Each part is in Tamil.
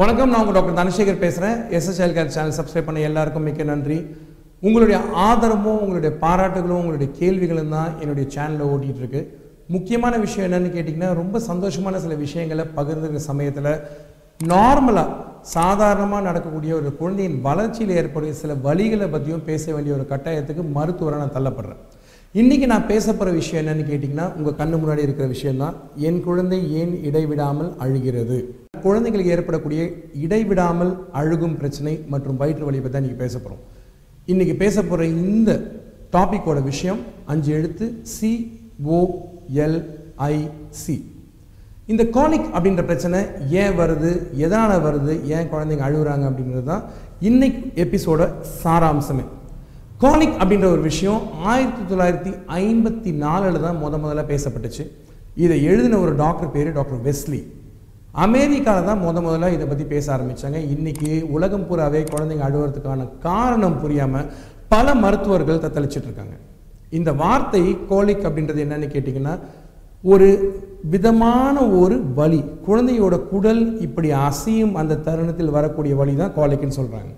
வணக்கம் நான் உங்கள் டாக்டர் தனசேகர் பேசுகிறேன் எஸ்எஸ்எல் கேர் சேனல் சப்ஸ்கிரைப் பண்ண எல்லாருக்கும் மிக்க நன்றி. உங்களுடைய ஆதரவும் உங்களுடைய பாராட்டுகளும் உங்களுடைய கேள்விகளும் தான் என்னுடைய சேனலில் ஓட்டிகிட்டு இருக்கு. முக்கியமான விஷயம் என்னன்னு கேட்டிங்கன்னா ரொம்ப சந்தோஷமான சில விஷயங்களை பகிர்ந்துக்கிற சமயத்தில் நார்மலாக சாதாரணமாக நடக்கக்கூடிய ஒரு குழந்தையின் வளர்ச்சியில் ஏற்படுகிற சில வழிகளை பற்றியும் பேச வேண்டிய ஒரு கட்டாயத்துக்கு மருத்துவரை நான் தள்ளப்படுறேன். இன்றைக்கி நான் பேச போகிற விஷயம் என்னன்னு கேட்டிங்கன்னா உங்கள் கண்ணு முன்னாடி இருக்கிற விஷயம்தான். என் குழந்தை ஏன் இடைவிடாமல் அழுகிறது? குழந்தைகளுக்கு ஏற்படக்கூடிய இடைவிடாமல் அழுகும் பிரச்சனை மற்றும் வயிற்று வலி பற்றி தான் இன்றைக்கி பேச போகிறோம் இன்றைக்கி பேச போகிற இந்த டாப்பிக்கோட விஷயம் அஞ்சு எழுத்து C O L I C இந்த காலிக் அப்படின்ற பிரச்சனை ஏன் வருது? எதனால் வருது? ஏன் குழந்தைங்க அழுகுறாங்க அப்படின்றது தான் இன்னைக்கு எபிசோட சாராம்சமே. காலிக் அப்படின்ற ஒரு விஷயம் ஆயிரத்தி தொள்ளாயிரத்தி ஐம்பத்தி நாலில் தான் முத முதல்ல பேசப்பட்டுச்சு. இதை எழுதின ஒரு டாக்டர் பேர் டாக்டர் வெஸ்லி. அமெரிக்காவில் தான் முத முதல்ல இதை பற்றி பேச ஆரம்பித்தாங்க இன்னைக்கு உலகம் பூராவே குழந்தைங்க அழுவுறதுக்கான காரணம் புரியாமல் பல மருத்துவர்கள் தத்தளிச்சிட்டு இருக்காங்க. இந்த வார்த்தை கோலிக் அப்படின்றது என்னன்னு கேட்டிங்கன்னா ஒரு விதமான ஒரு வலி. குழந்தையோட குடல் இப்படி அசையும் அந்த தருணத்தில் வரக்கூடிய வழி தான் கோலிக்னு சொல்கிறாங்க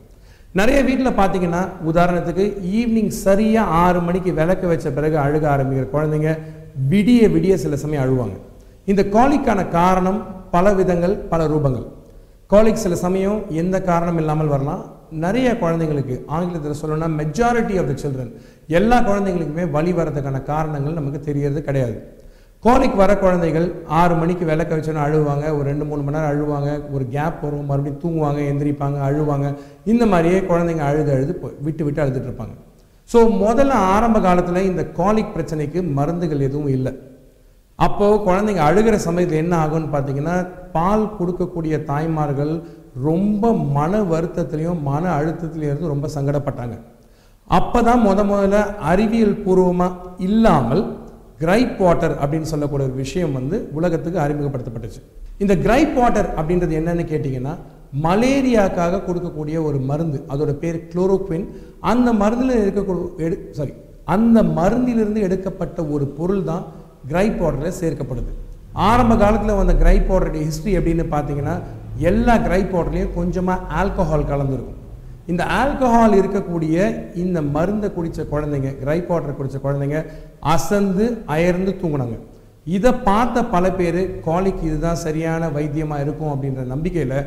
நிறைய வீட்டில் பார்த்தீங்கன்னா உதாரணத்துக்கு ஈவினிங் சரியாக ஆறு மணிக்கு விளக்கு வச்ச பிறகு அழுக ஆரம்பிக்கிற குழந்தைங்க விடிய விடிய சில சமயம் அழுவாங்க. இந்த காலிக்கான காரணம் பல விதங்கள் பல ரூபங்கள். காலிக் சில சமயம் எந்த காரணம் இல்லாமல் வரலாம். நிறைய குழந்தைங்களுக்கு ஆங்கிலத்தில் சொல்லணும்னா மெஜாரிட்டி ஆஃப் த சில்ட்ரன் எல்லா குழந்தைங்களுக்குமே வழி வரதுக்கான காரணங்கள் நமக்கு தெரியறது கிடையாது. கோலிக் வர குழந்தைகள் ஆறு மணிக்கு விளக்க வச்சோன்னா அழுவாங்க ஒரு ரெண்டு மூணு மணி நேரம் அழுவாங்க ஒரு கேப் வரும் மறுபடியும் தூங்குவாங்க எந்திரிப்பாங்க அழுவாங்க. இந்த மாதிரியே குழந்தைங்க அழுது அழுது போ- விட்டு விட்டு அழுதுட்டு இருப்பாங்க. ஸோ முதல்ல ஆரம்ப காலத்தில் இந்த காலிக் பிரச்சனைக்கு மருந்துகள் எதுவும் இல்லை. அப்போ குழந்தைங்க அழுகிற சமயத்தில் என்ன ஆகும்னு பார்த்தீங்கன்னா பால் கொடுக்கக்கூடிய தாய்மார்கள் ரொம்ப மன வருத்தத்திலையும் மன அழுத்தத்திலையும் இருந்து ரொம்ப சங்கடப்பட்டாங்க. அப்பதான் முத முதல்ல அறிவியல் பூர்வமாக இல்லாமல் கிரைப் வாட்டர் அப்படின்னு சொல்லக்கூடிய ஒரு விஷயம் வந்து உலகத்துக்கு அறிமுகப்படுத்தப்பட்டுச்சு. இந்த கிரைப் வாட்டர் அப்படின்றது என்னன்னு கேட்டிங்கன்னா மலேரியாக்காக கொடுக்கக்கூடிய ஒரு மருந்து அதோட பேர் குளோரோக்வின் அந்த மருந்தில் இருக்கக்கூடிய எடு சாரி அந்த மருந்திலிருந்து எடுக்கப்பட்ட ஒரு பொருள் தான் கிரைப் வாட்டரில் சேர்க்கப்படுது. ஆரம்ப காலத்தில் வந்த கிரைப் வாட்டருடைய ஹிஸ்ட்ரி எப்படின்னு பார்த்தீங்கன்னா எல்லா கிரைப் வாட்டர்லையும் கொஞ்சமாக ஆல்கஹால் கலந்துருக்கும். இந்த ஆல்கஹால் இருக்கக்கூடிய இந்த மருந்தை குடித்த குழந்தைங்க கிரைப் வாட்டர் குடித்த குழந்தைங்க அசந்து அயர்ந்து தூங்கினாங்க. இதை பார்த்த பல பேர் காலிக்கு இதுதான் சரியான வைத்தியமாக இருக்கும் அப்படின்ற நம்பிக்கையில்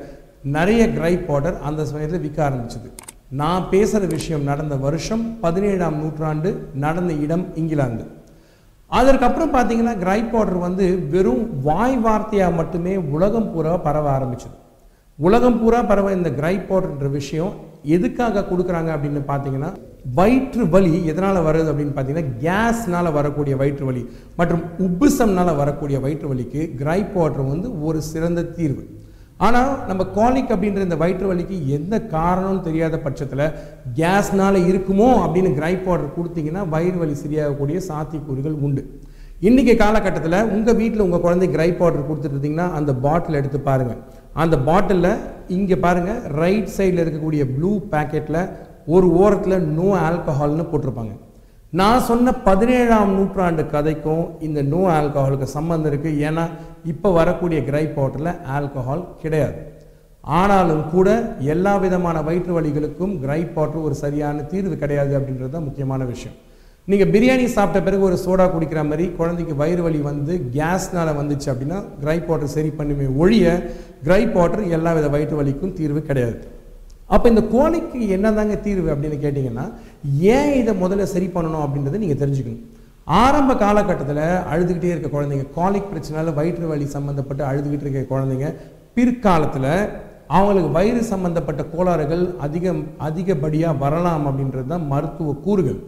நிறைய கிரைப் வாட்டர் அந்த சமயத்தில் விற்க ஆரம்பிச்சது. நான் பேசுகிற விஷயம் நடந்த வருஷம் பதினேழாம் நூற்றாண்டு நடந்த இடம் இங்கிலாந்து. அதற்கப்புறம் பார்த்தீங்கன்னா கிரைப் பவுடர் வந்து வெறும் வாய் வார்த்தையாக மட்டுமே உலகம் பூரா பரவ ஆரம்பிச்சது. உலகம் பூரா பரவ இந்த கிரைப் பவுடர்ன்ற விஷயம் எதுக்காக கொடுக்குறாங்க அப்படின்னு பார்த்தீங்கன்னா வயிற்று வலி எதனால் வருது அப்படின்னு பார்த்தீங்கன்னா கேஸ்னால் வரக்கூடிய வயிற்று வலி மற்றும் உப்புசம்னால் வரக்கூடிய வயிற்று வலிக்கு கிரைப் பவுடர் வந்து ஒரு சிறந்த தீர்வு. ஆனால் நம்ம காலிக் அப்படின்ற இந்த வயிற்று வலிக்கு எந்த காரணம்னு தெரியாத பட்சத்தில் கேஸ்னால இருக்குமோ அப்படின்னு கிரைப் ஆர்டர் கொடுத்தீங்கன்னா வயிறு வலி சரியாகக்கூடிய சாத்தியக்கூறுகள் உண்டு. இன்றைக்கி காலகட்டத்தில் உங்கள் வீட்டில் உங்கள் குழந்தை கிரைப் ஆர்டர் கொடுத்துட்டு இருந்தீங்கன்னா அந்த பாட்டில் எடுத்து பாருங்கள் அந்த பாட்டிலில் இங்கே பாருங்கள் ரைட் சைடில் இருக்கக்கூடிய ப்ளூ பேக்கெட்டில் ஒரு ஓரத்தில் நோ ஆல்கஹால்னு போட்டிருப்பாங்க. நான் சொன்ன பதினேழாம் நூற்றாண்டு கதைக்கும் இந்த நோ ஆல்கஹாலுக்கு சம்மந்தம் இருக்குது ஏன்னா இப்போ வரக்கூடிய கிரைப் வாட்டரில் ஆல்கஹால் கிடையாது. ஆனாலும் கூட எல்லா விதமான வயிற்று வலிகளுக்கும் கிரைப் வாட்டர் ஒரு சரியான தீர்வு கிடையாது அப்படின்றது தான் முக்கியமான விஷயம். நீங்கள் பிரியாணி சாப்பிட்ட பிறகு ஒரு சோடா குடிக்கிற மாதிரி குழந்தைக்கு வயிறு வலி வந்து கேஸ்னால் வந்துச்சு அப்படின்னா கிரைப் வாட்டர் சரி பண்ணுமே ஒழிய கிரைப் வாட்டர் எல்லா வித வயிற்று வலிக்கும் தீர்வு கிடையாது. அப்போ இந்த கோழிக்கு என்னதாங்க தீர்வு அப்படின்னு கேட்டிங்கன்னா ஏன் இதை முதல்ல சரி பண்ணணும் அப்படின்றத நீங்கள் தெரிஞ்சுக்கணும். ஆரம்ப காலகட்டத்தில் அழுதுகிட்டே இருக்க குழந்தைங்க காலிக் பிரச்சனால வயிற்று வலி சம்மந்தப்பட்டு அழுதுகிட்டு இருக்க குழந்தைங்க பிற்காலத்தில் அவங்களுக்கு வயிறு சம்மந்தப்பட்ட கோளாறுகள் அதிகம் அதிகப்படியாக வரலாம் அப்படின்றது தான் மருத்துவ கூறுகள்.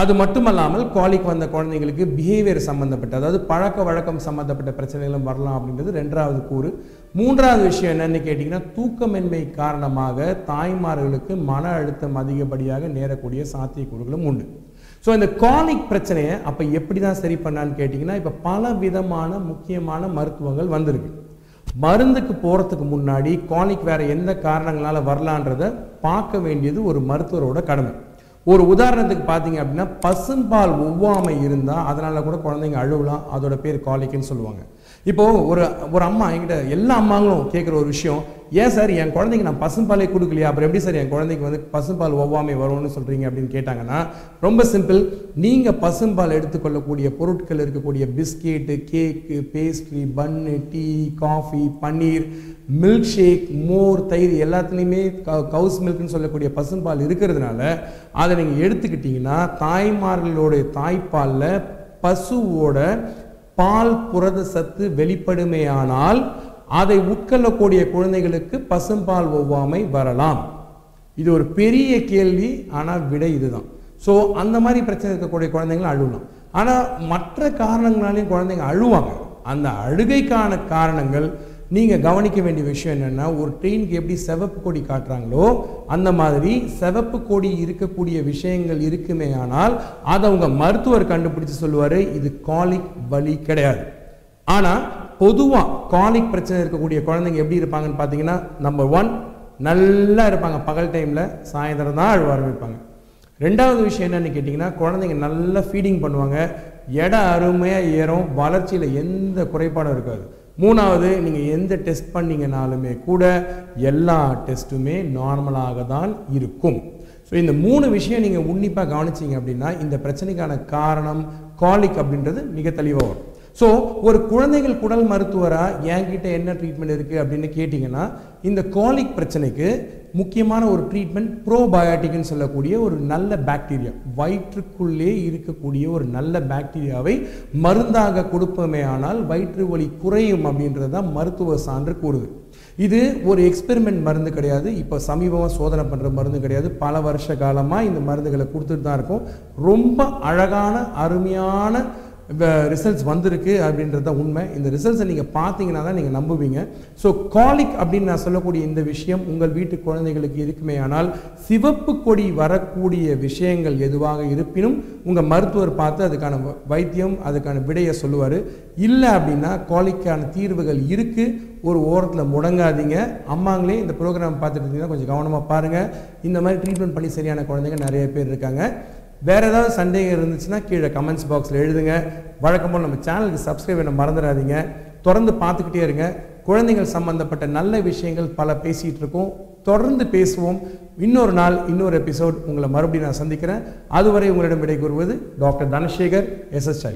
அது மட்டுமல்லாமல் காலிக் வந்த குழந்தைங்களுக்கு பிஹேவியர் சம்மந்தப்பட்ட அதாவது பழக்க வழக்கம் சம்மந்தப்பட்ட பிரச்சனைகளும் வரலாம் அப்படின்றது ரெண்டாவது கூறு. மூன்றாவது விஷயம் என்னன்னு கேட்டிங்கன்னா தூக்கமின்மை காரணமாக தாய்மார்களுக்கு மன அழுத்தம் அதிகப்படியாக நேரக்கூடிய சாத்தியக்கூறுகளும் உண்டு. ஸோ இந்த காலிக் பிரச்சனையை அப்போ எப்படி தான் சரி பண்ணான்னு கேட்டிங்கன்னா இப்போ பல விதமான முக்கியமான மருத்துவங்கள் வந்திருக்கு. மருந்துக்கு போகிறதுக்கு முன்னாடி காலிக் வேறு எந்த காரணங்களால் வரலான்றதை பார்க்க வேண்டியது ஒரு மருத்துவரோட கடமை. ஒரு உதாரணத்துக்கு பார்த்தீங்க அப்படின்னா பசும்பால் ஒவ்வாமை இருந்தால் அதனால் கூட குழந்தைங்க அழுவலாம். அதோட பேர் காலிக்குன்னு சொல்லுவாங்க. இப்போ ஒரு ஒரு அம்மா என்கிட்ட எல்லா அம்மாங்களும் கேட்குற ஒரு விஷயம் ஏன் சார் என் குழந்தைக்கு நான் பசும்பாலே கொடுக்கலையா? அப்புறம் எப்படி சார் என் குழந்தைக்கு வந்து பசும்பால் ஒவ்வாமை வரும்னு சொல்கிறீங்க அப்படின்னு கேட்டாங்கன்னா ரொம்ப சிம்பிள் நீங்கள் பசும்பால் எடுத்துக்கொள்ளக்கூடிய பொருட்கள் இருக்கக்கூடிய biscuit cake pastry bun tea coffee paneer milkshake மோர் தயிர் எல்லாத்துலேயுமே கவுஸ் மில்க்னு சொல்லக்கூடிய பசும்பால் இருக்கிறதுனால அதை நீங்கள் எடுத்துக்கிட்டிங்கன்னா தாய்மார்களுடைய தாய்ப்பாலில் பசுவோட பால் புரத சத்து வெளிப்படுமையானால் அதை உட்கொள்ளக்கூடிய குழந்தைகளுக்கு பசும்பால் ஒவ்வாமை வரலாம். இது ஒரு பெரிய கேள்வி ஆனால் விடை இதுதான். ஸோ அந்த மாதிரி பிரச்சனை இருக்கக்கூடிய குழந்தைங்களும் அழுவலாம் ஆனால் மற்ற காரணங்களாலையும் குழந்தைங்க அழுவாங்க. அந்த அழுகைக்கான காரணங்கள் நீங்கள் கவனிக்க வேண்டிய விஷயம் என்னென்னா ஒரு ட்ரெயினுக்கு எப்படி சிவப்பு கொடி காட்டுறாங்களோ அந்த மாதிரி சிவப்பு கொடி இருக்கக்கூடிய விஷயங்கள் இருக்குமே ஆனால் அதை அவங்க மருத்துவர் கண்டுபிடிச்சு சொல்லுவார் இது காலிக் வலி கிடையாது. ஆனால் பொதுவாக காலிக் பிரச்சனை இருக்கக்கூடிய குழந்தைங்க எப்படி இருப்பாங்கன்னு பார்த்தீங்கன்னா நம்பர் ஒன் நல்லா இருப்பாங்க. பகல் டைமில் சாயந்தரம் தான் அழுவ ஆரம்பிப்பாங்க. ரெண்டாவது விஷயம் என்னன்னு கேட்டிங்கன்னா குழந்தைங்க நல்லா ஃபீடிங் பண்ணுவாங்க. எடை அருமையாக ஏறும். வளர்ச்சியில் எந்த குறைபாடும் இருக்காது. மூணாவது நீங்கள் எந்த டெஸ்ட் பண்ணீங்கனாலுமே கூட எல்லா டெஸ்ட்டுமே நார்மலாக தான் இருக்கும். ஸோ இந்த மூணு விஷயம் நீங்கள் உன்னிப்பாக கவனிச்சீங்க அப்படின்னா இந்த பிரச்சனைக்கான காரணம் காலிக் அப்படின்றது மிக தெளிவாக வரும். ஸோ ஒரு குழந்தைகள் குடல் மருத்துவராக என்கிட்ட என்ன ட்ரீட்மெண்ட் இருக்குது அப்படின்னு கேட்டிங்கன்னா இந்த காலிக் பிரச்சனைக்கு முக்கியமான ஒரு ட்ரீட்மெண்ட் ப்ரோபயோட்டிக்னு சொல்லக்கூடிய ஒரு நல்ல பாக்டீரியா வயிற்றுக்குள்ளே இருக்கக்கூடிய ஒரு நல்ல பாக்டீரியாவை மருந்தாக கொடுப்போமே ஆனால் வயிற்று வலி குறையும் அப்படின்றது தான் மருத்துவ சான்று கூறுது. இது ஒரு எக்ஸ்பெரிமெண்ட் மருந்து கிடையாது. இப்போ சமீபமாக சோதனை பண்ணுற மருந்து கிடையாது. பல வருஷ காலமாக இந்த மருந்துகளை கொடுத்துட்டு தான் இருக்கும். ரொம்ப அழகான அருமையான ரிசல்ட்ஸ் வந்திருக்கு அப்படின்றது தான் உண்மை. இந்த ரிசல்ட்ஸை நீங்கள் பார்த்தீங்கன்னா தான் நீங்கள் நம்புவீங்க. ஸோ காலிக் அப்படின்னு நான் சொல்லக்கூடிய இந்த விஷயம் உங்கள் வீட்டு குழந்தைகளுக்கு இருக்குமே ஆனால் சிவப்பு கொடி வரக்கூடிய விஷயங்கள் எதுவாக இருப்பினும் உங்கள் மருத்துவர் பார்த்து அதுக்கான வைத்தியம் அதுக்கான விடையை சொல்லுவார். இல்லை அப்படின்னா காலிக்கான தீர்வுகள் இருக்குது ஒரு ஓரத்தில் முடங்காதீங்க. அம்மாங்களே இந்த ப்ரோக்ராம் பார்த்துட்டு இருந்தீங்கன்னா கொஞ்சம் கவனமாக பாருங்கள் இந்த மாதிரி ட்ரீட்மெண்ட் பண்ணி சரியான குழந்தைங்க நிறைய பேர் இருக்காங்க. வேற ஏதாவது சந்தேகம் இருந்துச்சுன்னா கீழே கமெண்ட்ஸ் பாக்ஸில் எழுதுங்க. வழக்கம் போல் நம்ம சேனலுக்கு சப்ஸ்கிரைப் பண்ண மறந்துடாதீங்க. தொடர்ந்து பார்த்துக்கிட்டே இருங்க. குழந்தைகள் சம்பந்தப்பட்ட நல்ல விஷயங்கள் பல பேசிகிட்டு இருக்கோம். தொடர்ந்து பேசுவோம். இன்னொரு நாள் இன்னொரு எபிசோட் உங்களை மறுபடியும் நான் சந்திக்கிறேன். அதுவரை உங்களிடம் விடை கூறுவது டாக்டர் தனசேகர் எஸ் எஸ்